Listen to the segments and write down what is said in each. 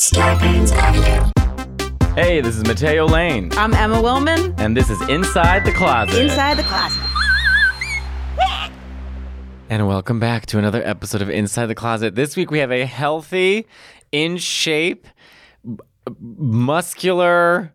Scarpins Avenue. Hey, this is Matteo Lane, I'm Emma Willmann. and this is Inside the Closet. Inside the closet. And welcome back to another episode of Inside the Closet. This week we have a healthy, in shape, b- muscular,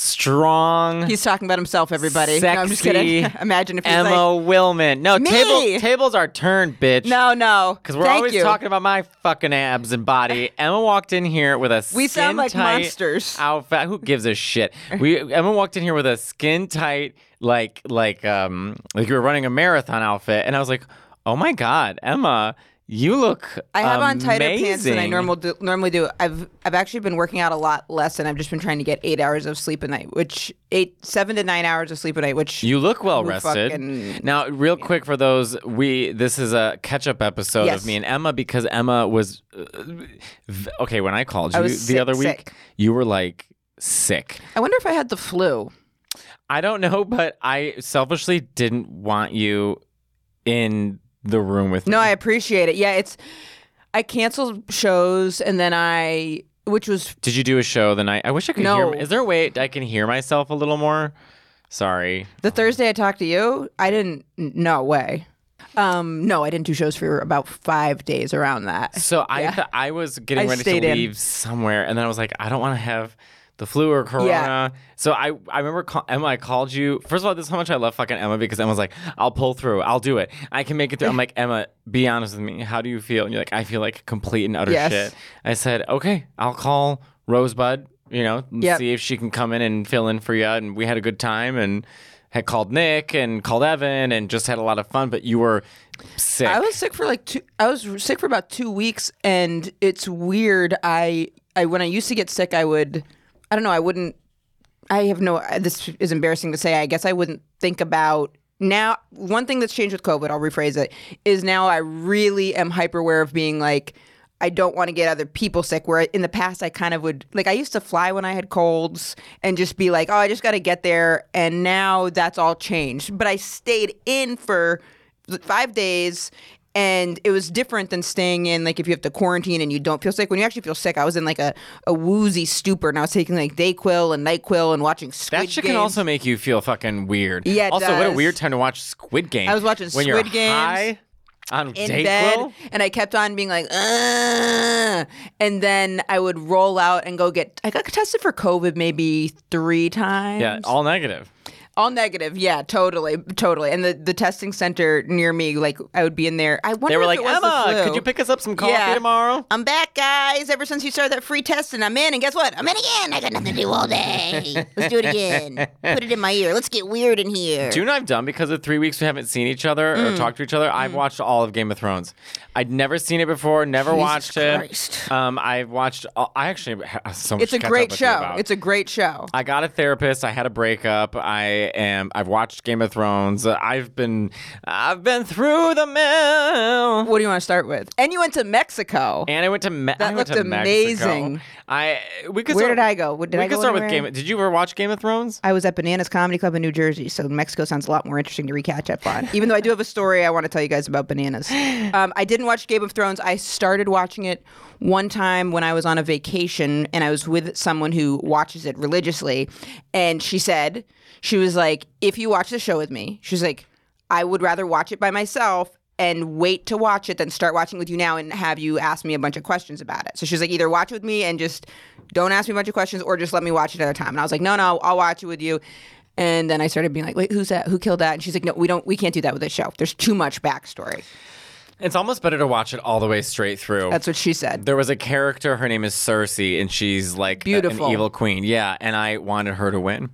strong, He's talking about himself, everybody. no, I'm just Sexy kidding. Imagine if he's Emma like, Willmann. No, Me! table, tables are turned, bitch. no, no. Because we're Thank always you. talking about my fucking abs and body. Emma walked in here with a We sound like monsters. Outfit. Who gives a shit? We Emma walked in here with a skin tight, like like um like you were running a marathon outfit, and I was like, oh my god, Emma, you look. I have on tighter pants than I normal do, normally do. I've I've actually been working out a lot less, and I've just been trying to get eight hours of sleep a night, which eight seven to nine hours of sleep a night, which You look well rested. fucking- Now, real quick for those, we this is a catch up episode Yes. of me and Emma because Emma was uh, okay when I called you I the sick, other week. sick. You were like sick. I wonder if I had the flu. I don't know, but I selfishly didn't want you in the room with No, me. I appreciate it. Yeah, it's I canceled shows, and then I, which was Did you do a show the night? I wish I could No. hear. Is there a way I can hear myself a little more? Sorry. The Thursday I talked to you, I didn't. No way. Um, no, I didn't do shows for about five days around that. So I th- I was getting I ready to stayed in. leave somewhere, and then I was like, I don't want to have the flu or corona. Yeah. So I I remember call- Emma. I called you. First of all, this is how much I love fucking Emma because Emma's like, I'll pull through. I'll do it. I can make it through. I'm like, Emma, be honest with me. How do you feel? And you're like, I feel like complete and utter Yes. shit. I said, okay, I'll call Rosebud. You know, Yep. see if she can come in and fill in for you. And we had a good time and. Had called Nick and called Evan and just had a lot of fun, but you were sick. I was sick for like two. I was sick for about two weeks, and it's weird. I, I when I used to get sick, I would, I don't know, I wouldn't. I have no. Uh, this is embarrassing to say. I guess I wouldn't think about now. One thing that's changed with COVID, I'll rephrase it, is now I really am hyper aware of being like. I don't want to get other people sick. Where in the past, I kind of would like I used to fly when I had colds and just be like, "Oh, I just got to get there." And now that's all changed. But I stayed in for five days and it was different than staying in like if you have to quarantine and you don't feel sick when you actually feel sick i was in like a, a woozy stupor and i was taking like dayquil and nyquil and watching squid That shit can also make you feel fucking weird. Yeah, it Also, what a weird time to watch Squid Game. I was watching when you're Squid Games high on in Dayquil. bed and i kept on being like Ugh. and then i would roll out and go get i got tested for covid maybe three times Yeah, all negative. All negative yeah totally totally and the, the testing center near me like i would be in there i wonder They were if like, it was Emma, could you pick us up some coffee Yeah. tomorrow? I'm back, guys. Ever since you started that free testing, I'm in. And guess what? I'm in again. I got nothing to do all day. Let's do it again. Put it in my ear. Let's get weird in here. Do you know I've done because of three weeks we haven't seen each other Mm. or talked to each other? I've watched all of Game of Thrones. I'd never seen it before, never watched Christ. it. Um, I've watched. All, I actually have so much. It's a great show. It's a great show. I got a therapist. I had a breakup. I am. I've watched Game of Thrones. I've been. I've been through the mill. What do you want to start with? And you went to Mexico. And I went to Me- I looked amazing. Mexico. I we could Where start, did I go? Did we I could start with anywhere? Game. Did you ever watch Game of Thrones? I was at Bananas Comedy Club in New Jersey, so Mexico sounds a lot more interesting to recatch up on. Even though I do have a story I want to tell you guys about bananas. Um, I didn't watch Game of Thrones. I started watching it one time when I was on a vacation and I was with someone who watches it religiously. And she said, she was like, if you watch the show with me, she's like, I would rather watch it by myself and wait to watch it than start watching with you now and have you ask me a bunch of questions about it. So she's like, either watch it with me and just don't ask me a bunch of questions or just let me watch it at a time. And I was like, no, no, I'll watch it with you. And then I started being like, wait, who's that? Who killed that? And she's like, no, we don't, we can't do that with this show. There's too much backstory. It's almost better to watch it all the way straight through. That's what she said. there was a character. Her name is Cersei, and she's like Beautiful. an evil queen. Yeah, and I wanted her to win.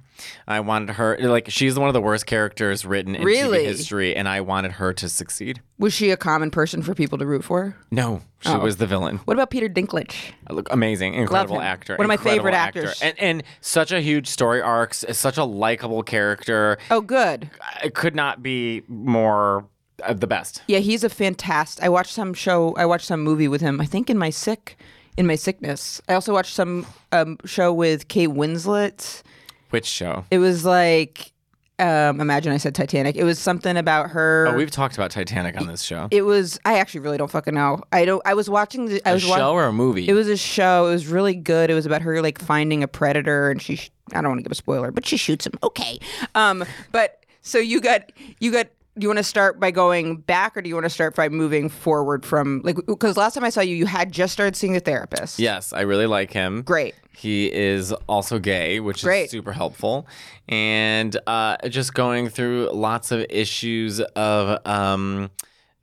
I wanted her like she's one of the worst characters written in Really? TV history, and I wanted her to succeed. Was she a common person for people to root for? No, she Oh. was the villain. What about Peter Dinklage? Look, amazing, incredible actor. One of my favorite actor. actors. and, and such a huge story arcs. Such a likable character. Oh, good. It could not be more uh, the best. Yeah, he's a fantastic. I watched some show. I watched some movie with him. I think in my sick, in my sickness. I also watched some um, show with Kate Winslet. Which show? It was like Um, imagine I said Titanic. It was something about her. Oh, we've talked about Titanic on this show. it was. I actually really don't fucking know. I don't. I was watching. The, I a was wa- show or a movie? It was a show. It was really good. It was about her like finding a predator, and she. Sh- I don't want to give a spoiler, but she shoots him. Okay. Um. But so you got you got. Do you want to start by going back, or do you want to start by moving forward from like? Because last time I saw you, you had just started seeing a therapist. yes, I really like him. Great. He is also gay, which Great. is super helpful. And uh, just going through lots of issues of. Um,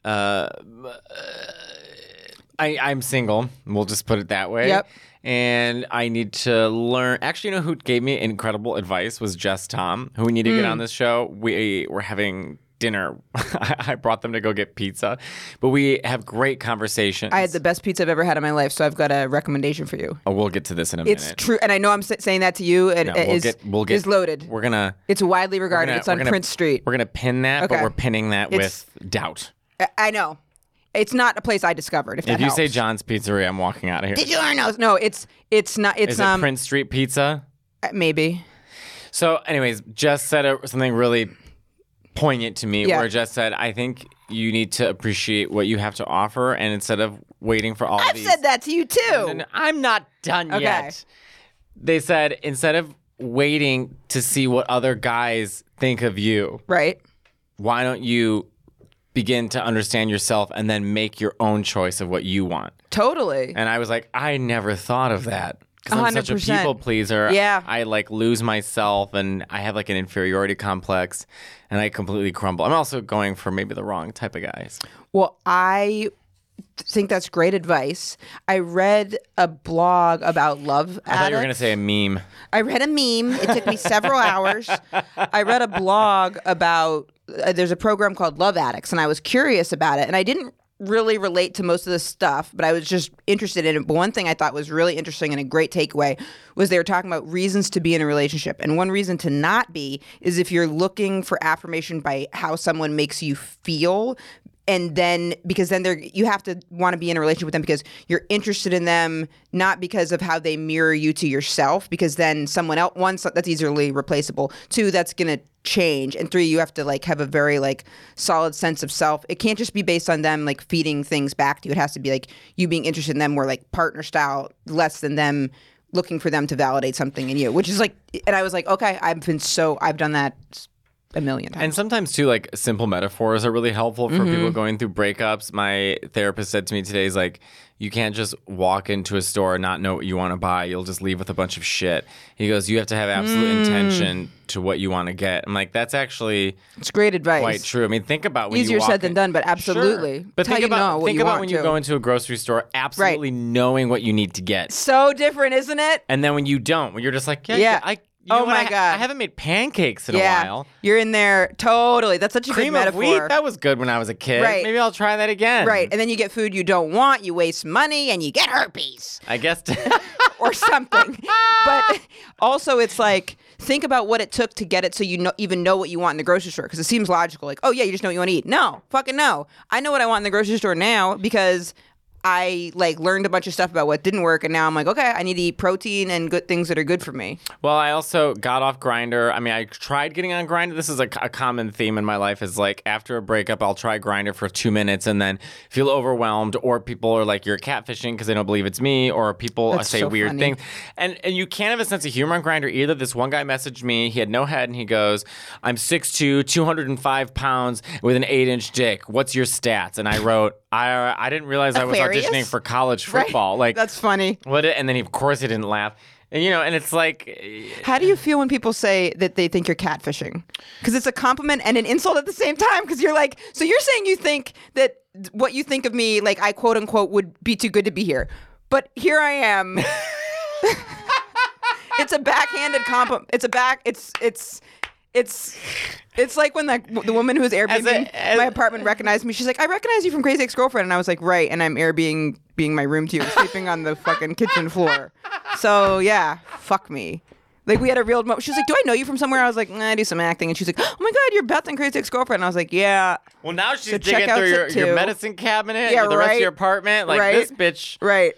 uh, I, I'm single. We'll just put it that way. Yep. And I need to learn. Actually, you know who gave me incredible advice was Jes Tom, who we need to get Hmm. on this show. We were having dinner. I brought them to go get pizza, but we have great conversations. I had the best pizza I've ever had in my life, so I've got a recommendation for you. oh, we'll get to this in a It's minute. It's true, and I know I'm s- saying that to you. It, No, it we'll is get. We'll get. is loaded. We're gonna. It's widely regarded. gonna- it's on gonna- Prince Street. We're gonna pin that, but we're pinning that It's- with doubt. I- know. It's not a place I discovered. If, If you say. John's Pizzeria, I'm walking out of here. did you or no? No, it's it's not. It's Is it um Prince Street Pizza? maybe. So, anyways, Jes said something really poignant to me, Yeah. where Jes said, "I think you need to appreciate what you have to offer, and instead of waiting for all I've these." said that to you too. And I'm not done Okay. yet. They said instead of waiting to see what other guys think of you, Right. why don't you begin to understand yourself and then make your own choice of what you want? Totally. And I was like, I never thought of that. Because I'm such a people pleaser. Yeah. I like lose myself and I have like an inferiority complex and I completely crumble. I'm also going for maybe the wrong type of guys. Well, I think that's great advice. I read a blog about love I thought you were going to say a meme. I read a meme. It took me several hours. I read a blog about uh, there's a program called Love Addicts, and I was curious about it, and I didn't really relate to most of the stuff, but I was just interested in it. But one thing I thought was really interesting and a great takeaway was they were talking about reasons to be in a relationship, and one reason to not be is if you're looking for affirmation by how someone makes you feel and then because then they're you have to want to be in a relationship with them because you're interested in them not because of how they mirror you to yourself because then someone else one that's easily replaceable. Two that's gonna change. And three you have to like have a very like solid sense of self. It can't just be based on them like feeding things back to you. It has to be like you being interested in them more like partner style less than them looking for them to validate something in you which is like and i was like okay i've been so i've done that a million times And sometimes too, like simple metaphors are really helpful for people mm-hmm. going through breakups. My therapist said to me today, "Is like you can't just walk into a store and not know what you want to buy. You'll just leave with a bunch of shit." He goes, "You have to have absolute mm. intention to what you want to get." I'm like, "That's actually it's great advice quite true." I mean, think about when Easier you walk said than done, but Sure. absolutely. But It's how think about think about when you go into a grocery store, absolutely knowing what you need to get, so different isn't it and then when you don't, when you're just like, "Yeah, Yeah. I." You Oh my I God. I haven't made pancakes in yeah a while. you're in there totally that's such a Cream good of metaphor wheat, that was good when I was a kid. Right. Maybe I'll try that again. right and then you get food you don't want you waste money and you get herpes I guess. or something but also it's like think about what it took to get it so you know even know what you want in the grocery store because it seems logical like oh yeah you just know what you want to eat no fucking no i know what i want in the grocery store now because I like learned a bunch of stuff about what didn't work, and now I'm like, okay, I need to eat protein and good things that are good for me. well, I also got off Grindr. I mean, I tried getting on Grindr. This is a, a common theme in my life. Is like after a breakup, I'll try Grindr for two minutes and then feel overwhelmed, or people are like, "You're catfishing" because they don't believe it's me, or people That's say so weird funny. things. And and you can't have a sense of humor on Grindr either. This one guy messaged me. He had no head, and he goes, "I'm 6'2", 205 pounds with an eight inch dick. What's your stats?" And I wrote, "I uh, I didn't realize I was auditioning for college football. Like That's funny. what? And then he, of course he didn't laugh. And, you know, and it's like, eh, How do you feel when people say that they think you're catfishing? Because it's a compliment and an insult at the same time. Because you're like, so you're saying you think that what you think of me, like I quote unquote, would be too good to be here, but here I am. it's a backhanded compliment. It's a back. It's it's it's. It's like when the the woman who's Airbnb a- as- my apartment recognized me. She's like, "I recognize you from Crazy Ex-Girlfriend," and I was like, "Right." And I'm Airbnb being my room to you, sleeping on the fucking kitchen floor. So yeah, fuck me. Like we had a real moment. She was like, "Do I know you from somewhere?" I was like, nah, "I do some acting," and she's like, "Oh my god, you're Beth and Crazy Ex-Girlfriend." And I was like, "Yeah, well, now she's So digging through your, your medicine cabinet Yeah, the rest of your apartment. Like, Right. this bitch. right."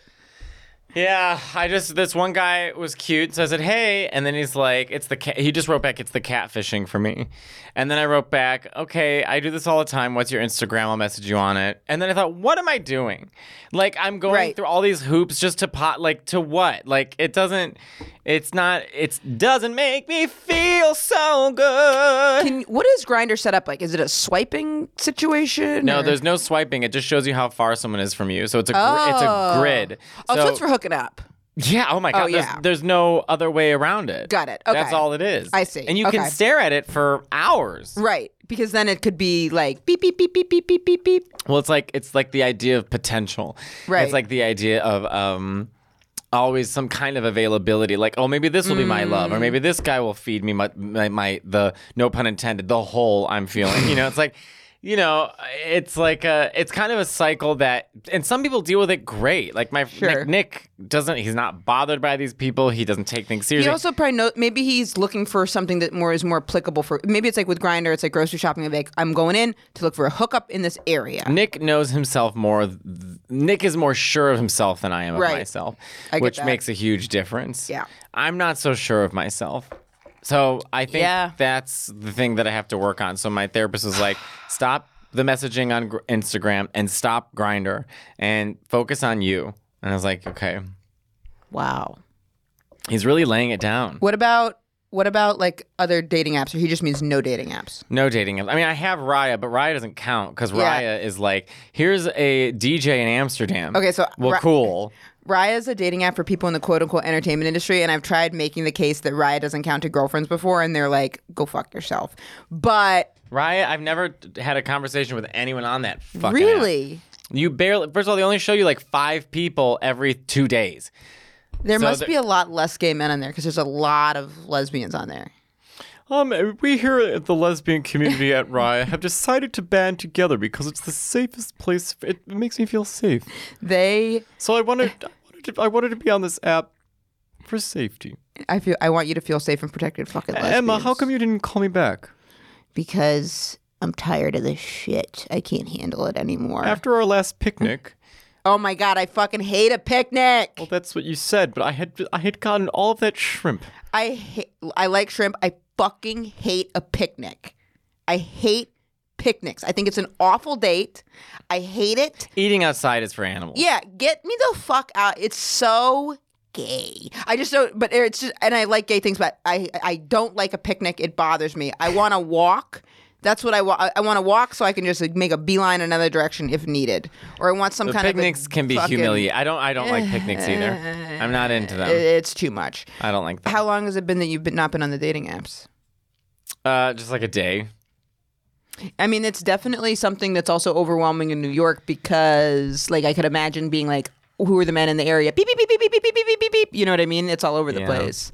Yeah, I just this one guy was cute, so I said, "Hey," and then he's like, "It's the cat." He just wrote back, "It's the catfishing for me," and then I wrote back, "Okay, I do this all the time. What's your Instagram? I'll message you on it." And then I thought, "What am I doing? Like, I'm going Right. through all these hoops just to pot, like, to what? Like, it doesn't, it's not, it doesn't make me feel so good." Can, what is Grindr set up like? Is it a swiping situation? no, or- there's no swiping. It just shows you how far someone is from you. So it's a gr- it's a Oh. grid. Oh, so, it's for hooking up. Yeah. Oh my god. yeah. There's, there's no other way around it. Got it. Okay. That's all it is. I see. And you can stare at it for hours. Right. Because then it could be like beep, beep, beep, beep, beep, beep, beep, beep. Well, it's like it's like the idea of potential. Right. It's like the idea of um always some kind of availability like oh maybe this will be my love or maybe this guy will feed me my, my my the no pun intended the hole i'm feeling you know it's like you know it's like a it's kind of a cycle that and some people deal with it great like my Sure. Nick, Nick doesn't he's not bothered by these people he doesn't take things seriously. He also probably know maybe he's looking for something that more is more applicable for. Maybe it's like with Grindr, it's like grocery shopping. Like I'm going in to look for a hookup in this area. Nick knows himself more. Nick is more sure of himself than I am of myself, which that. makes a huge difference. Yeah. I'm not so sure of myself. So I think Yeah. that's the thing that I have to work on. So my therapist was like, stop the messaging on Instagram and stop Grindr and focus on you. And I was like, okay. Wow. He's really laying it down. What about what about like other dating apps? Or he just means no dating apps. No dating. Apps. I mean, I have Raya, but Raya doesn't count because Yeah. Raya is like, here's a DJ in Amsterdam. Okay, so well, Ra- cool. Raya is a dating app for people in the quote unquote entertainment industry, and I've tried making the case that Raya doesn't count to girlfriends before, and they're like, go fuck yourself. But Raya, I've never had a conversation with anyone on that fucking app. really, You barely. First of all, they only show you like five people every two days. there So must be a lot less gay men on there because there's a lot of lesbians on there. Um, we here at the lesbian community at Raya have decided to band together because it's the safest place. It makes me feel safe. They, So I wanted, I wanted, to, I wanted to be on this app for safety. I feel, I want you to feel safe and protected. Fucking lesbians. Emma, how come you didn't call me back Because I'm tired of this shit. I can't handle it anymore. after our last picnic? oh my god, I fucking hate a picnic. Well, that's what you said, but I had I had gotten all of that shrimp. I hate, I like shrimp. I fucking hate a picnic. I hate picnics. I think it's an awful date. I hate it. Eating outside is for animals. Yeah, get me the fuck out. It's so gay. I just don't but it's just and I like gay things, but I I don't like a picnic. It bothers me. I want to walk. That's what I want. I want to walk so I can just like, make a beeline another direction if needed, or I want some The kind picnics of picnics can be fucking- humiliating. I don't I don't like picnics either. I'm not into them. It's too much. I don't like them. How long has it been that you've been, not been on the dating apps? Uh, just like a day. I mean, it's definitely something that's also overwhelming in New York because, like, I could imagine being like, "Who are the men in the area?" Beep beep beep beep beep beep beep beep beep beep. beep. You know what I mean? It's all over the Yeah. place.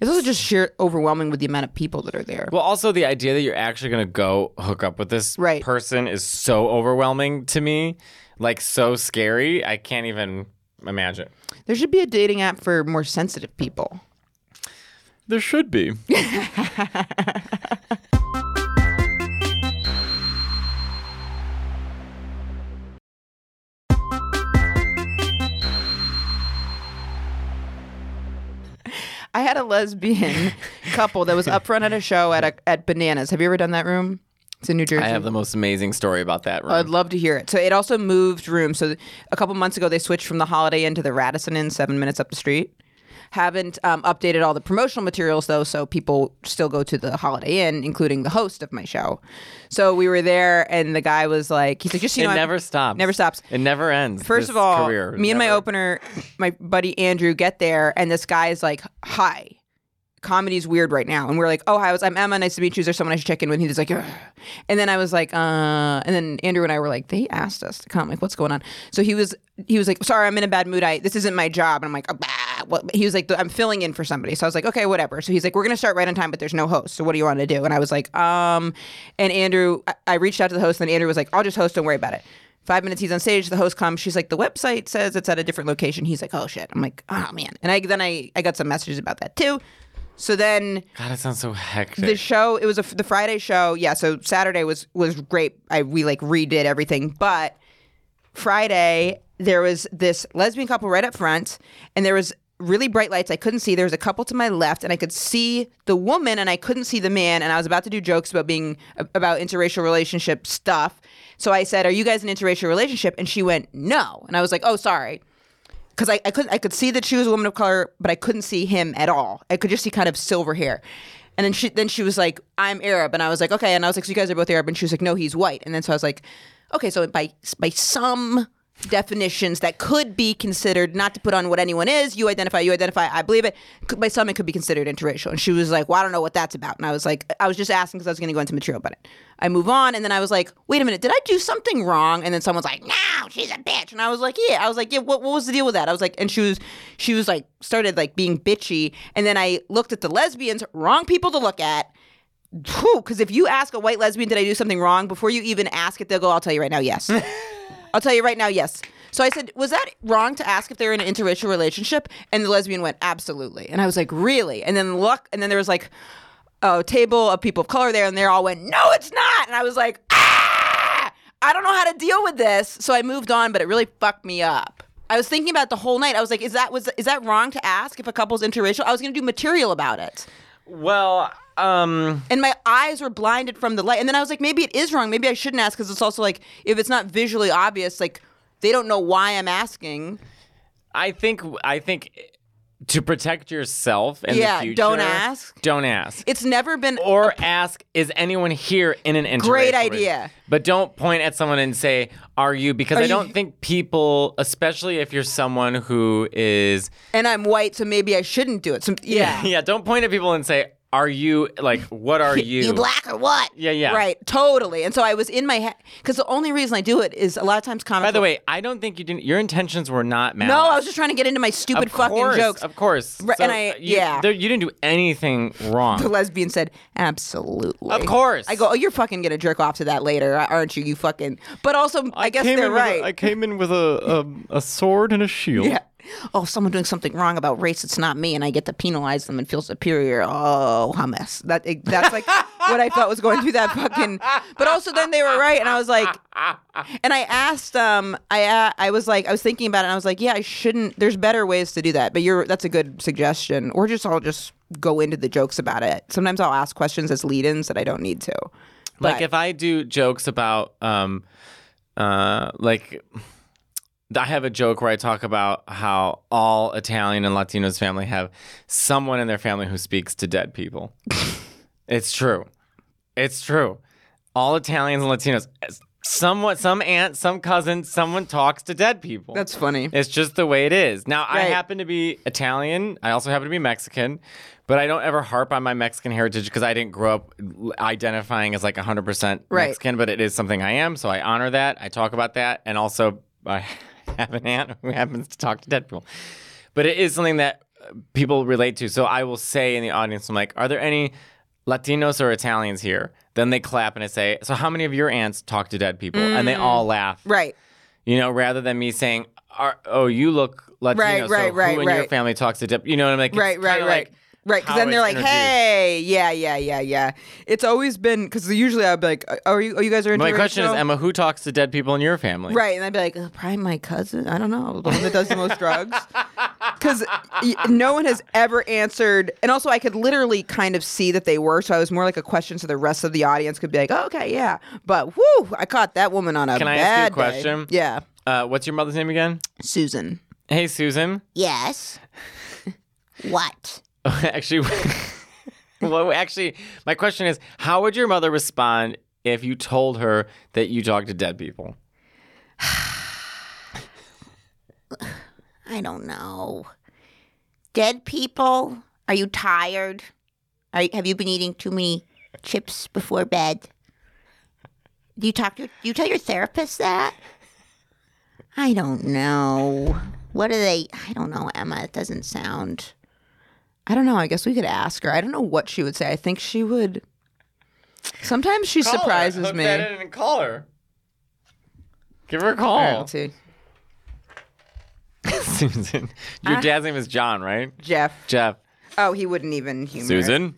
It's also just sheer overwhelming with the amount of people that are there. Well, also the idea that you're actually gonna go hook up with this Right. person is so overwhelming to me, like so scary. I can't even imagine. There should be a dating app for more sensitive people. There should be. I had a lesbian couple that was up front at a show at a, at Bananas. Have you ever done that room? It's in New Jersey. I have the most amazing story about that room. I'd love to hear it. So it also moved rooms. So a couple months ago, they switched from the Holiday Inn to the Radisson Inn, seven minutes up the street. Haven't um, updated all the promotional materials though, so people still go to the Holiday Inn, including the host of my show. So we were there, and the guy was like, "He's like, just so you it know, I'm- never stops. Never stops. It never ends. First of all, career. me and my opener, my buddy Andrew, get there, and this guy is like, "Hi, comedy's weird right now," and we're like, "Oh, hi, I was, I'm Emma. Nice to meet you. Is there someone I should check in with?" He's like, Ugh. and then I was like, "Uh," and then Andrew and I were like, "They asked us to come. Like, what's going on?" So he was, he was like, "Sorry, I'm in a bad mood. I this isn't my job," and I'm like, bah. what? He was like, "I'm filling in for somebody." So I was like, "Okay, whatever." So he's like, "We're gonna start right on time, but there's no host. So what do you want to do?" And I was like, "Um," and Andrew, I, I reached out to the host, and Andrew was like, "I'll just host. Don't worry about it." Five minutes he's on stage, the host comes. She's like, the website says it's at a different location. He's like, oh shit. I'm like, oh man. And I then I I got some messages about that too. So then God, it sounds so hectic. the show it was a, the Friday show. Yeah, so Saturday was was great. I we like redid everything, but Friday there was this lesbian couple right up front, and there was really bright lights. I couldn't see. There was a couple to my left, and I could see the woman, and I couldn't see the man. And I was about to do jokes about being about interracial relationship stuff. So I said, "Are you guys an interracial relationship?" And she went, "No." And I was like, "Oh, sorry." Because I, I couldn't I could see that she was a woman of color, but I couldn't see him at all. I could just see kind of silver hair. And then she then she was like, "I'm Arab," and I was like, "Okay." And I was like, "So you guys are both Arab?" And she was like, "No, he's white." And then so I was like, "Okay, so by by some definitions that could be considered not to put on what anyone is, you identify, you identify, I believe it. Could- By some, it could be considered interracial." And she was like, "Well, I don't know what that's about." And I was like, "I was just asking because I was going to go into material about it." I move on, and then I was like, "Wait a minute, did I do something wrong?" And then someone's like, "No, she's a bitch," and I was like, "Yeah." I was like, "Yeah, what, what was the deal with that?" I was like, and she was, she was like, started like being bitchy, and then I looked at the lesbians, wrong people to look at. Because if you ask a white lesbian, did I do something wrong? Before you even ask it, they'll go, I'll tell you right now, yes. I'll tell you right now, yes. So I said, was that wrong to ask if they're in an interracial relationship? And the lesbian went, absolutely. And I was like, really? And then look, and then there was like a table of people of color there, and they all went, no, it's not. And I was like, ah, I don't know how to deal with this. So I moved on, but it really fucked me up. I was thinking about the whole night. I was like, is that was is that wrong to ask if a couple's interracial? I was going to do material about it. Well, um, and my eyes were blinded from the light. And then I was like, maybe it is wrong. Maybe I shouldn't ask because it's also like if it's not visually obvious, like they don't know why I'm asking. I think I think to protect yourself in Yeah, the future, don't ask. Don't ask. It's never been or ask, is anyone here in an interracial Great idea. But don't point at someone and say, "Are you?" Because Are I you- don't think people, especially if you're someone who is, and I'm white, so maybe I shouldn't do it. So yeah, yeah, don't point at people and say, "Are you?" Like, what are you? You black or what? Yeah, yeah. Right, totally. And so I was in my head because the only reason I do it is a lot of times comics. By the way, I don't think you didn't. Your intentions were not malice. no, I was just trying to get into my stupid of fucking course, jokes. Of course. Right, and I- you, yeah. there- you didn't do anything wrong. The lesbian said, "Absolutely, Of course. I go, "Oh, you're fucking gonna jerk off to that later, aren't you? You fucking." But also, I, guess they're right. I came in with a, a a sword and a shield. Yeah. Oh, someone doing something wrong about race. It's not me, and I get to penalize them and feel superior. Oh, hummus. That that's like what I thought was going through that fucking. But also, then they were right, and I was like, and I asked, um, I I was like, I was thinking about it, and I was like, yeah, I shouldn't. There's better ways to do that, but you're that's a good suggestion. Or just I'll just go into the jokes about it. Sometimes I'll ask questions as lead-ins that I don't need to. Like if I do jokes about um uh like I have a joke where I talk about how all Italian and Latinos family have someone in their family who speaks to dead people. it's true. It's true. All Italians and Latinos somewhat some aunt, some cousin, someone talks to dead people. That's funny. It's just the way it is. Now, I happen to be Italian. I also happen to be Mexican, but I don't ever harp on my Mexican heritage because I didn't grow up identifying as like 100% Right. Mexican, but it is something I am. So I honor that. I talk about that. And also, I have an aunt who happens to talk to dead people. But it is something that uh, people relate to. So I will say in the audience, I'm like, are there any Latinos or Italians here? Then they clap and I say, so how many of your aunts talk to dead people? And they all laugh Right. you know, rather than me saying, Are, "Oh, you look Latino, Right, so right, right, who in your family talks to dip?" You know what I'm like? It's right, right, right. like Right, because then they're like, introduced. "Hey, yeah, yeah, yeah, yeah." It's always been because usually I'd be like, "Oh, "Are you? Are you guys are My question is. Emma, who talks to dead people in your family? Right, and I'd be like, uh, probably my cousin. I don't know, the one that does the most drugs. Because no one has ever answered, and also I could literally kind of see that they were, so I was more like a question, so the rest of the audience could be like, oh, "Okay, yeah," but whoo, I caught that woman on a Can I bad ask you a day. question? Yeah, Uh, what's your mother's name again? Susan. Hey, Susan. Yes. what? actually, well, actually, my question is, how would your mother respond if you told her that you talk to dead people? I don't know. Dead people? Are you tired? Are, have you been eating too many chips before bed? Do you talk to? Do you tell your therapist that? I don't know. What do they? I don't know, Emma. It doesn't sound. I don't know. I guess we could ask her. I don't know what she would say. I think she would. Sometimes she surprises me. and call her. Give her a All right, call. let's see. Susan. Your dad's name is John, right? Jeff. Jeff. Oh, he wouldn't even humor. Susan.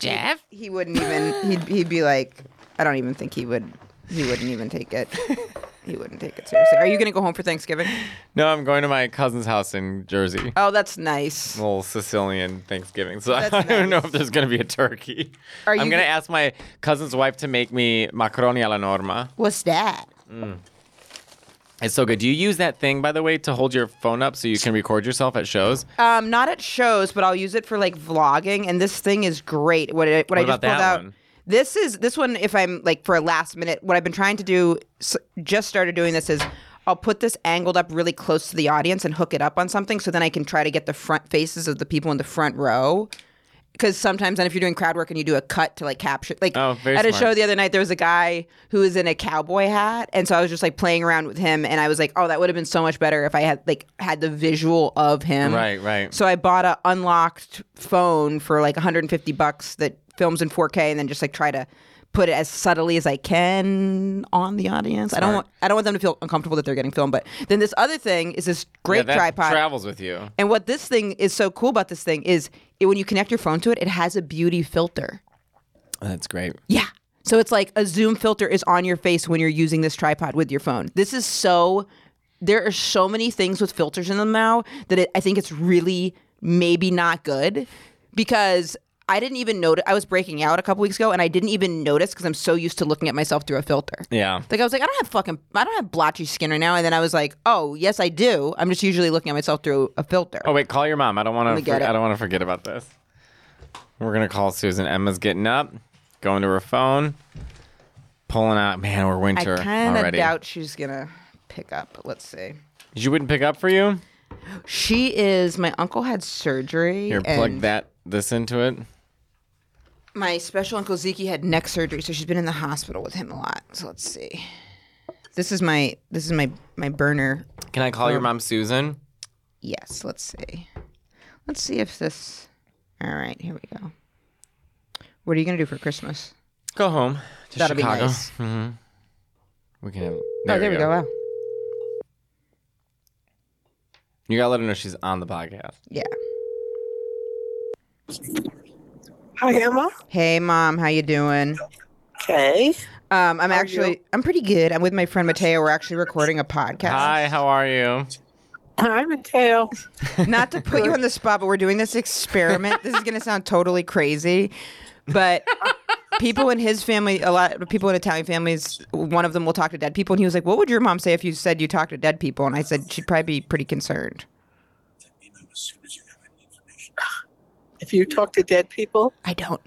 Jeff. He wouldn't even. He'd he'd be like, I don't even think he would. He wouldn't even take it. He wouldn't take it seriously. Are you going to go home for Thanksgiving? No, I'm going to my cousin's house in Jersey. Oh, that's nice. A little Sicilian Thanksgiving. So That's I don't know nice. if there's going to be a turkey. Are I'm you going to ask my cousin's wife to make me macaroni alla norma. What's that? It's so good. Do you use that thing, by the way, to hold your phone up so you can record yourself at shows? Um, not at shows, but I'll use it for like vlogging, and this thing is great. What, it, what, I What just pulled that out. one? This is this one. If I'm like for a last minute, what I've been trying to do, just started doing this is. I'll put this angled up really close to the audience and hook it up on something, so then I can try to get the front faces of the people in the front row. Because sometimes, then if you're doing crowd work and you do a cut to like capture, like Oh, at a smart. show the other night, there was a guy who was in a cowboy hat, and so I was just like playing around with him, and I was like, oh, that would have been so much better if I had like had the visual of him. Right, right. So I bought a unlocked phone for like 150 bucks that films in 4K, and then just like try to put it as subtly as I can on the audience. I don't want I don't want them to feel uncomfortable that they're getting filmed. But then this other thing is this great yeah, that tripod. travels with you. and what this thing is so cool about this thing is it, when you connect your phone to it, it has a beauty filter. That's great. Yeah. So it's like a zoom filter is on your face when you're using this tripod with your phone. This is so there are so many things with filters in them now that it, I think it's really maybe not good because I didn't even notice I was breaking out a couple weeks ago and I didn't even notice because I'm so used to looking at myself through a filter. Yeah. Like I was like, I don't have fucking, I don't have blotchy skin right now, and then I was like, oh yes, I do. I'm just usually looking at myself through a filter. Oh wait, call your mom. I don't want to. it. I don't want to forget about this. We're gonna call Susan. Emma's getting up, going to her phone, pulling out. Man, we're winter I kind of doubt she's gonna pick up. But let's see. You wouldn't pick up for you? She is. My uncle had surgery. Here, plug and that this into it. My special uncle Zeke had neck surgery, so she's been in the hospital with him a lot. So let's see. This is my this is my my burner. Can I call your mom Susan? Yes. Let's see. Let's see if this. All right. Here we go. What are you gonna do for Christmas? Go home to That'll Chicago. be nice. Mm-hmm. We can have. oh, there we go. Wow. You gotta let her know she's on the podcast. Yeah. Hi, Emma. Hey, mom. How you doing? Okay. Um, I'm are actually? I'm pretty good. I'm with my friend Matteo. We're actually recording a podcast. Hi, how are you? Hi, Matteo. Not to put you on the spot, but we're doing this experiment. This is going to sound totally crazy, but people in his family, a lot of people in Italian families, one of them will talk to dead people, and he was like, "What would your mom say if you said you talked to dead people?" And I said she'd probably be pretty concerned. If you talk to dead people, I don't.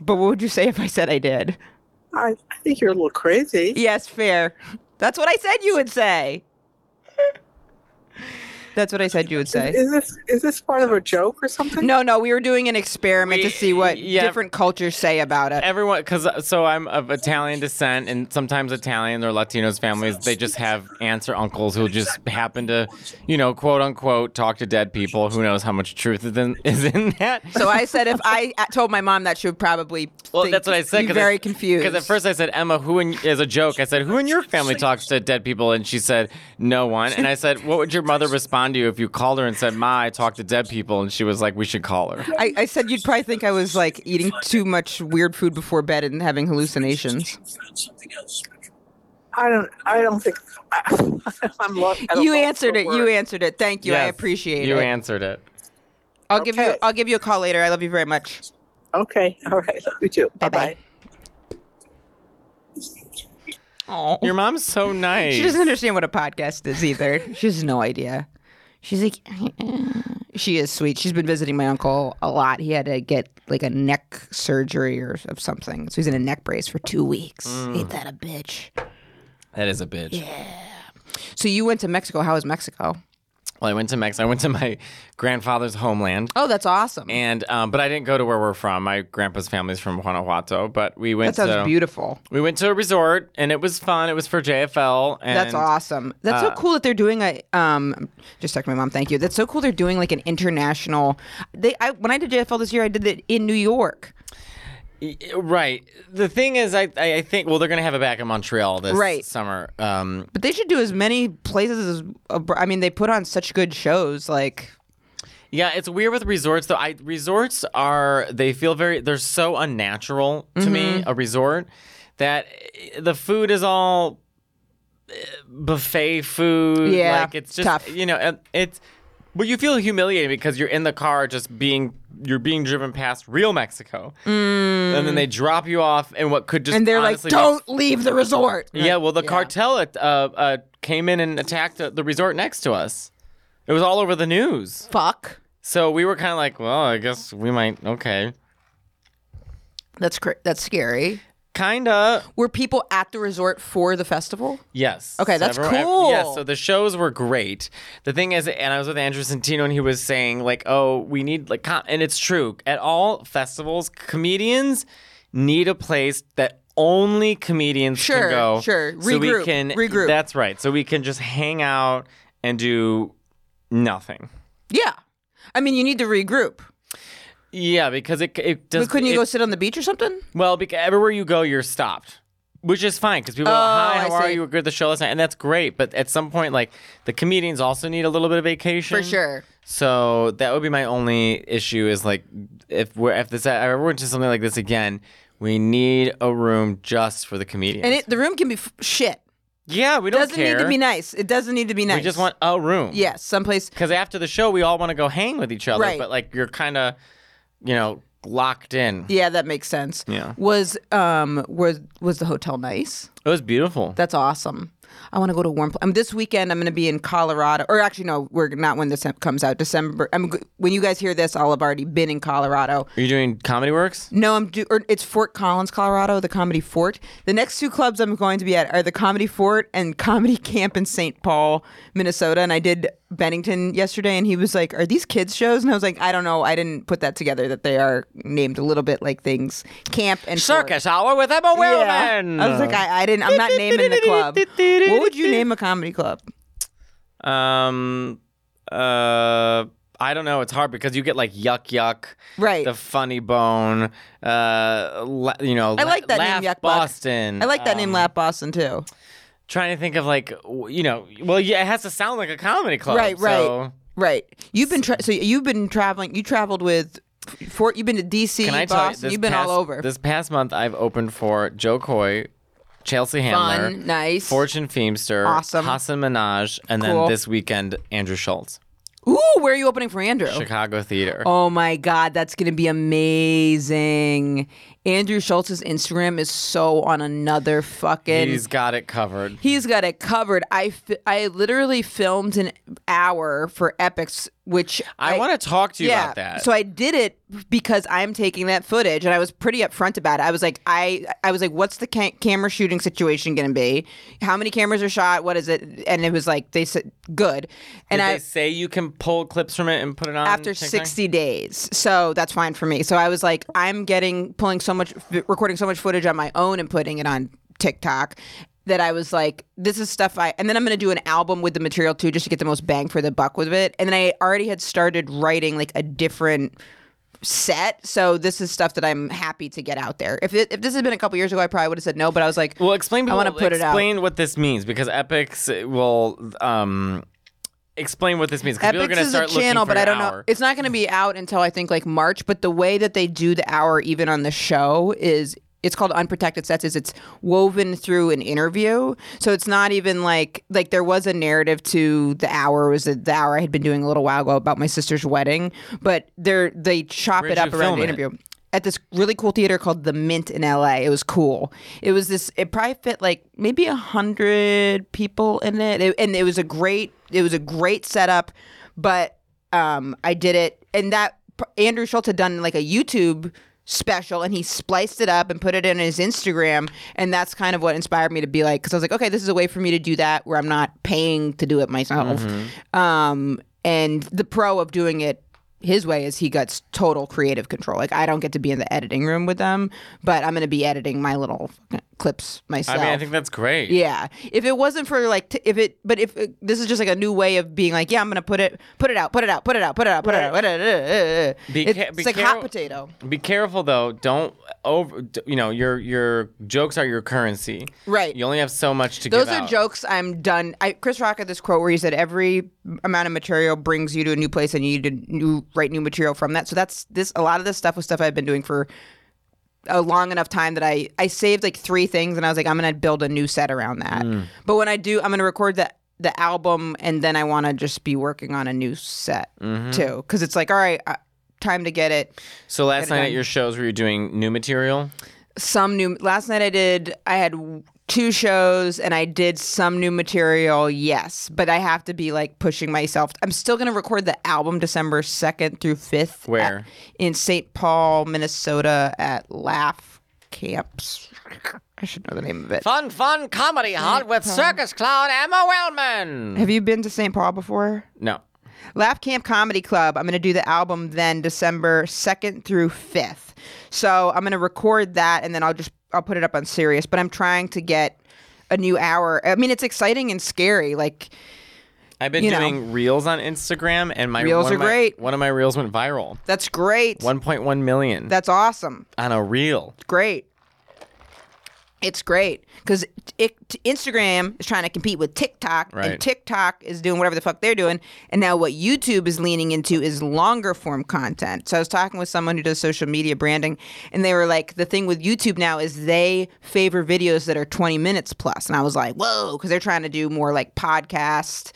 But what would you say if I said I did? I, I think you're a little crazy. Yes, fair. That's what I said you would say. That's what I said you would say. Is this is this part of a joke or something? No, no, we were doing an experiment We- to see what yeah. different cultures say about it. Everyone, because so I'm of Italian descent, and sometimes Italian or Latinos families, they just have aunts or uncles who just happen to, you know, quote unquote, talk to dead people. Who knows how much truth is in, is in that? So I said if I uh, told my mom that, she would probably Well, think- that's what I said. Be 'cause very I- confused. Because at first I said, Emma, who in, as a joke, I said, who in your family talks to dead people? And she said, no one. And I said, what would your mother respond to you if you called her and said, Ma, I talked to dead people? And she was like, we should call her. I, I said you'd probably think I was like eating too much weird food before bed and having hallucinations. I don't. I don't think. I'm lost. I You answered the it. You answered it. Thank you. I appreciate You it. You answered it. I'll give you. I'll give you a call later. I love you very much. Okay. All right. Love you too. Bye Bye-bye. Oh, Your mom's so nice. she doesn't understand what a podcast is either. She has no idea. She's like, she is sweet. She's been visiting my uncle a lot. He had to get like a neck surgery or of something, so he's in a neck brace for two weeks. Mm. Ain't that a bitch? That is a bitch. Yeah. So you went to Mexico. How was Mexico? Well, I went to Mexico. I went to my grandfather's homeland. Oh, that's awesome. And um, but I didn't go to where we're from. My grandpa's family's from Guanajuato, but we went that sounds to beautiful. we went to a resort and it was fun. It was for JFL. And That's awesome. That's uh, so cool that they're doing a um. Just text my mom. Thank you. That's so cool. They're doing like an international. They I when I did JFL this year, I did it in New York. Right. The thing is, I I think well they're gonna have it back in Montreal this Right. summer. Um, But they should do as many places as. I mean, they put on such good shows. Like yeah, it's weird with resorts though. I resorts are they feel very they're so unnatural to me. Mm-hmm. A resort that eh, the food is all buffet food. Yeah, like it's just tough. you know it's. But you feel humiliated because you're in the car, just being you're being driven past real Mexico, and then they drop you off in what could just Mm. and they're like, "Don't leave the resort." Yeah, well, the cartel uh, uh, came in and attacked the resort next to us. It was all over the news. Fuck. So we were kind of like, well, I guess we might. Okay, That's cr- that's scary. Kinda. Were people at the resort for the festival? Yes. Okay, that's cool. Yes. So the shows were great. The thing is, and I was with Andrew Santino, and he was saying like, oh, we need like, com-, and it's true. At all festivals, comedians need a place that only comedians Sure, can go. sure. Sure. So we Regroup, can regroup. That's right. So we can just hang out and do nothing. Yeah. I mean, you need to regroup. Yeah, because it it does. But couldn't you it- go sit on the beach or something? Well, because everywhere you go, you're stopped, which is fine because people go, Oh, "Hi, I how are you? We're good at the show last night," and that's great. But at some point, like the comedians also need a little bit of vacation For sure. So that would be my only issue is like if we're if this I ever went to something like this again, we need a room just for the comedians. And it, the room can be f- shit. yeah, we don't doesn't care. need to be nice. It doesn't need to be nice. We just want a room. yes, someplace. Because after the show, we all want to go hang with each other, Right. but like you're kind of, you know, locked in. Yeah, that makes sense. Yeah. Was um was was the hotel nice? It was beautiful. That's awesome. I want to go to a warm. Pl- um, this weekend I'm going to be in Colorado, or actually no, we're not when this comes out. December. I'm when you guys hear this, I'll have already been in Colorado. Are you doing Comedy Works? No, I'm do. Or it's Fort Collins, Colorado, the Comedy Fort. The next two clubs I'm going to be at are the Comedy Fort and Comedy Camp in St. Paul, Minnesota. And I did Bennington yesterday, and he was like, "Are these kids shows?" And I was like, "I don't know. I didn't put that together. That they are named a little bit like things. Camp and Fort." Circus Hour with Emma Yeah. Willmann. I was like, I, I didn't. I'm not naming the club. What would you name a comedy club? Um, uh, I don't know. It's hard because you get like yuck yuck, Right. The funny bone, uh, la- you know. I like that Laugh name, Yuck Buck. Boston. I like that name, Um, Laugh Boston too. Trying to think of like, you know, well, yeah, it has to sound like a comedy club. Right, right, so- right. You've been tra- so you've been traveling. You traveled with Fort. You've been to DC, Can I you, Boston. this You've been past, all over. This past month, I've opened for Jo Koy, Chelsea Handler, Fun, nice. Fortune Feemster, Awesome. Hasan Minhaj, and Cool. then this weekend, Andrew Schulz, Ooh, where are you opening for Andrew? Chicago Theater. Oh my God, that's gonna be amazing. Andrew Schulz's Instagram is so on another fucking. He's got it covered. He's got it covered. I, fi- I literally filmed an hour for Epix, which I, want to talk to you yeah. about that. So I did it because I'm taking that footage, and I was pretty upfront about it. I was like, I, I was like, what's the ca- camera shooting situation going to be? How many cameras are shot? What is it? And it was like they said good, and Did I they say you can pull clips from it and put it on after TikTok? 60 days. So that's fine for me. So I was like, I'm getting, pulling so much, recording so much footage on my own and putting it on TikTok that I was like, this is stuff I, and then I'm going to do an album with the material too, just to get the most bang for the buck with it. And then I already had started writing like a different set. So this is stuff that I'm happy to get out there. If it, if this had been a couple years ago, I probably would have said no, but I was like, Well, explain. I wanna put it out. Explain what this means because Epix will um explain what this means because people are Epix to is a start looking channel, for but I don't hour. know. It's not going to be out until I think like March. But the way that they do the hour, even on the show, is it's called unprotected sets. Is it's woven through an interview, so it's not even like like there was a narrative to the hour. Was that the hour I had been doing a little while ago about my sister's wedding, but they're they chop Where'd it up around the it? interview at this really cool theater called the Mint in LA. It was cool. It was this. It probably fit like maybe a hundred people in it. it, and it was a great. It was a great setup, but um, I did it, and that Andrew Schulz had done like a YouTube special and he spliced it up and put it in his Instagram and that's kind of what inspired me to be like cuz I was like okay this is a way for me to do that where I'm not paying to do it myself. Um and the pro of doing it his way is he gets total creative control. Like I don't get to be in the editing room with them but I'm going to be editing my little clips I mean, I think that's great. yeah. If it wasn't for like, t- if it, but if it, this is just like a new way of being like, yeah, I'm gonna put it, put it out, put it out, put it out, put it out, put it out. Put it out. Be It's, ca- it's be like caref- hot potato. Be careful though. Don't over. You know, your your jokes are your currency. Right. You only have so much to Those are out. jokes I'm done. I, Chris Rock had this quote where he said, "Every amount of material brings you to a new place, and you need to new, write new material from that." So that's this. A lot of this stuff was stuff I've been doing for a long enough time that I I saved like three things, and I was like, I'm gonna build a new set around that. Mm. But when I do, I'm gonna record the the album, and then I want to just be working on a new set Mm-hmm. too, because it's like, all right, uh, time to get it. So last it night at your shows, were you doing new material? Some new. Last night I did. I had two shows, and I did some new material. Yes, but I have to be like pushing myself. I'm still gonna record the album December second through fifth. Where? in St. Paul, Minnesota, at Laugh Camps. I should know the name of it. Fun, fun comedy hut with circus clown Emma Willmann. Have you been to St. Paul before? No. Laugh Camp Comedy Club. I'm going to do the album then December 2nd through 5th. So I'm going to record that and then I'll just I'll put it up on Sirius, but I'm trying to get a new hour. I mean, it's exciting and scary. Like I've been You know. doing reels on Instagram, and my Reels are my- great. One of my reels went viral, that's great. 1.1 million That's awesome. on a reel. great. It's great because Instagram is trying to compete with TikTok, Right. and TikTok is doing whatever the fuck they're doing. And now what YouTube is leaning into is longer form content. So I was talking with someone who does social media branding, and they were like, the thing with YouTube now is they favor videos that are 20 minutes plus. And I was like, whoa, because they're trying to do more like podcast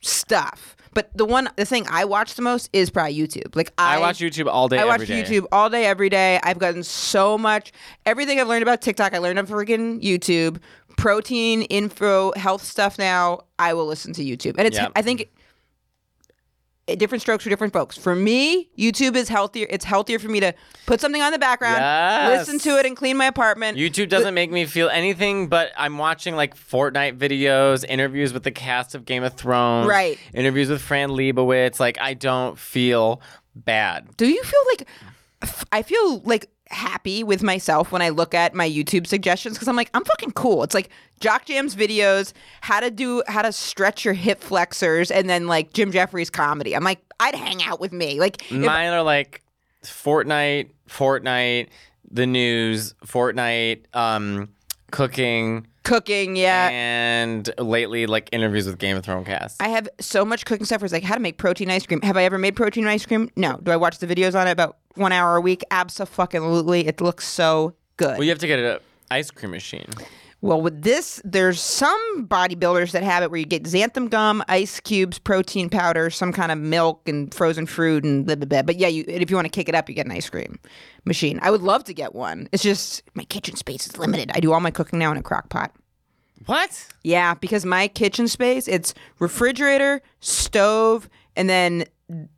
stuff. But the one, the thing I watch the most is probably YouTube. Like I, watch YouTube all day. I watch day. YouTube all day, every day. I've gotten so much. Everything I've learned about TikTok, I learned on freaking YouTube. Protein, info, health stuff now, I will listen to YouTube. And it's, Yep. I think, Eh, different strokes for different folks. For me, YouTube is healthier. It's healthier for me to put something on the background, Yes. listen to it, and clean my apartment. YouTube doesn't make me feel anything, but I'm watching like Fortnite videos, interviews with the cast of Game of Thrones, Right. Interviews with Fran Lebowitz. Like I don't feel bad. Do you feel like I feel like happy with myself when I look at my YouTube suggestions because I'm like I'm fucking cool. It's like Jock Jam's videos, how to do how to stretch your hip flexors, and then like Jim Jefferies comedy. I'm like I'd hang out with me. Like if- Mine are like Fortnite, Fortnite, the news, Fortnite, um, cooking, cooking, yeah. and lately like interviews with Game of Thrones cast. I have so much cooking stuff where it's like how to make protein ice cream. Have I ever made protein ice cream? No. Do I watch the videos on it about one hour a week? Absolutely. It looks so good. well, you have to get an ice cream machine. Well, with this, there's some bodybuilders that have it where you get xanthan gum, ice cubes, protein powder, some kind of milk, and frozen fruit, and blah, blah, blah. But yeah, you, if you want to kick it up, you get an ice cream machine. I would love to get one. It's just my kitchen space is limited. I do all my cooking now in a crock pot. What? Yeah, because my kitchen space, it's refrigerator, stove, and then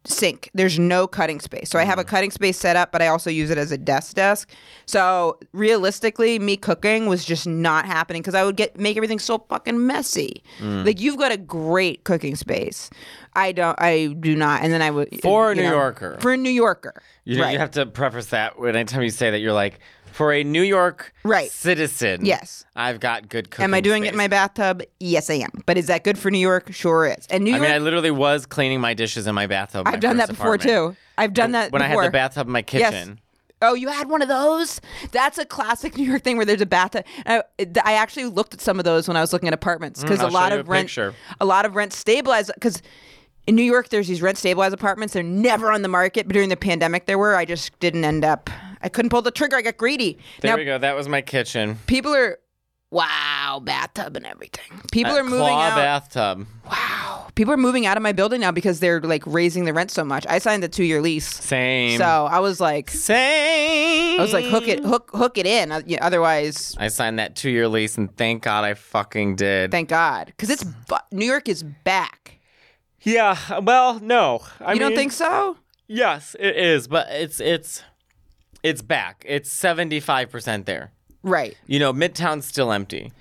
sink. There's no cutting space. So I have a mm. cutting space set up, but I also use it as a desk desk. So realistically, me cooking was just not happening because I would get make everything so fucking messy. Mm. Like you've got a great cooking space. I don't I do not. And then I would For a New know, Yorker. For a New Yorker. You, right. you have to preface that anytime you say that you're like for a New York Right. citizen. Yes. I've got good cooking. Am I doing it in my bathtub? Yes, I am. But is that good for New York? Sure is. And New I York, mean, I literally was cleaning my dishes in my bathtub. I've done that before too. I've done that When I had the bathtub in my kitchen. Yes. Oh, you had one of those? That's a classic New York thing where there's a bathtub. I, I actually looked at some of those when I was looking at apartments because Mm, a lot of a rent, picture. a lot of rent stabilized because. In New York, there's these rent stabilized apartments. They're never on the market. But during the pandemic, there were. I just didn't end up. I couldn't pull the trigger. I got greedy. There now we go. That was my kitchen. people are, wow, bathtub and everything. People Uh, are moving claw out. bathtub. Wow, people are moving out of my building now because they're like raising the rent so much. I signed a two year lease, Same. so I was like, Same. I was like, hook it, hook, hook it in. Uh, Otherwise, I signed that two year lease, and thank God I fucking did. thank God, because it's New York is back. yeah. Well, no. I you don't think so? Yes, it is, but it's it's it's back. It's seventy five percent there. Right. You know, Midtown's still empty.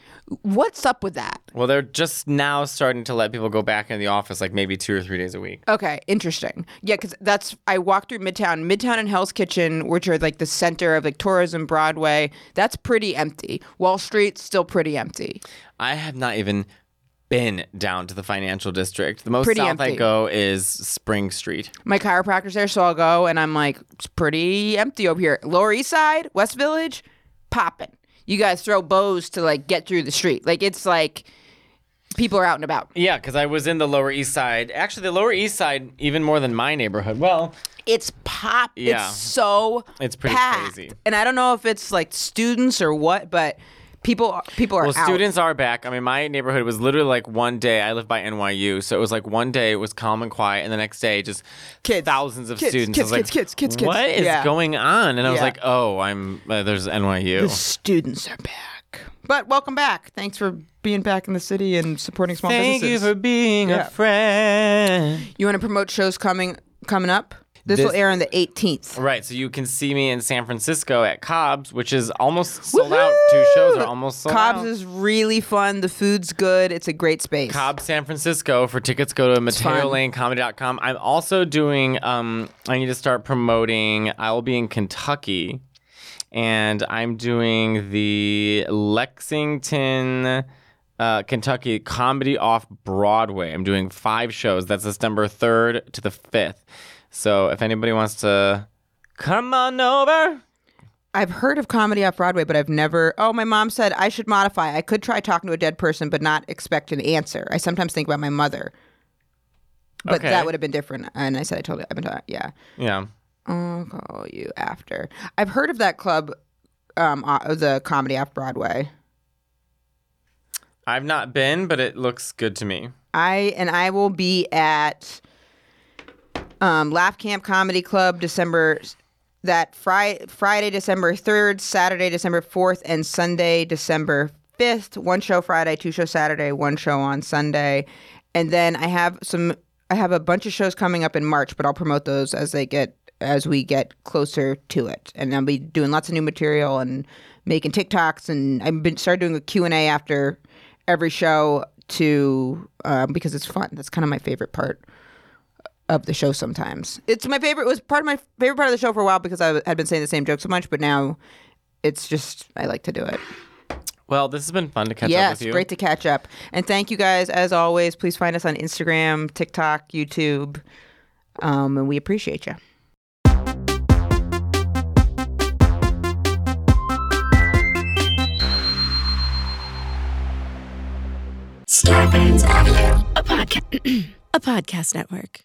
What's up with that? Well, they're just now starting to let people go back in the office, like maybe two or three days a week. Okay, interesting. Yeah, because that's I walked through Midtown, Midtown and Hell's Kitchen, which are like the center of like tourism, Broadway. That's pretty empty. Wall Street's still pretty empty. I have not even been down to the financial district. The most Pretty south I go is Spring Street. My chiropractor's there, so I'll go, and I'm like, it's pretty empty over here. Lower East Side, West Village, popping. You guys throw bows to like get through the street. Like it's like people are out and about. Yeah, because I was in the Lower East Side. Actually, the Lower East Side, even more than my neighborhood. Well, It's pop. Yeah. It's so It's pretty packed. crazy. And I don't know if it's like students or what, but people people are well, out. students are back. I mean, my neighborhood was literally like one day. I live by NYU, so it was like one day it was calm and quiet, and the next day just Kids. thousands of Kids, students. kids, kids, like, kids, kids, kids. What is Yeah. going on? And I was Yeah. like, oh, I'm uh, there's NYU. The students are back. But welcome back. Thanks for being back in the city and supporting small businesses. Thank you for being Yeah. a friend. you want to promote shows coming coming up? This, This- will air on the 18th. Right, so you can see me in San Francisco at Cobb's, which is almost sold out. Two shows are almost sold Cobb's out. is really fun. The food's good. It's a great space. Cobb, San Francisco. For tickets, go to. MatteoLaneComedy.com. I'm also doing. Um, I need to start promoting. I will be in Kentucky, and I'm doing the Lexington, uh, Kentucky comedy off Broadway. I'm doing five shows. That's December third to the fifth. So if anybody wants to come on over, I've heard of comedy off Broadway, but I've never. Oh, my mom said I should modify. I could try talking to a dead person, but not expect an answer. I sometimes think about my mother, but Okay. that would have been different. And I said I told you I've been talking. Yeah, yeah. I'll call you after. I've heard of that club, um, uh, the comedy off Broadway. I've not been, but it looks good to me. I and I will be at um, Laugh Camp Comedy Club December that Friday, Friday December third, Saturday December fourth, and Sunday December fifth. One show Friday, two show Saturday, one show on Sunday, and then I have some. I have a bunch of shows coming up in March, but I'll promote those as they get as we get closer to it. And I'll be doing lots of new material and making TikToks, and I've been started doing a Q and A after every show to um, because it's fun. That's kind of my favorite part of the show. Sometimes it's my favorite. It was part of my favorite part of the show for a while because I had been saying the same joke so much, but now it's just I like to do it. Well, this has been fun to catch up yes, with you. great to catch up. And thank you guys as always. Please find us on Instagram, TikTok, YouTube, um, and we appreciate you. Starburns Audio, a podcast, a podcast network.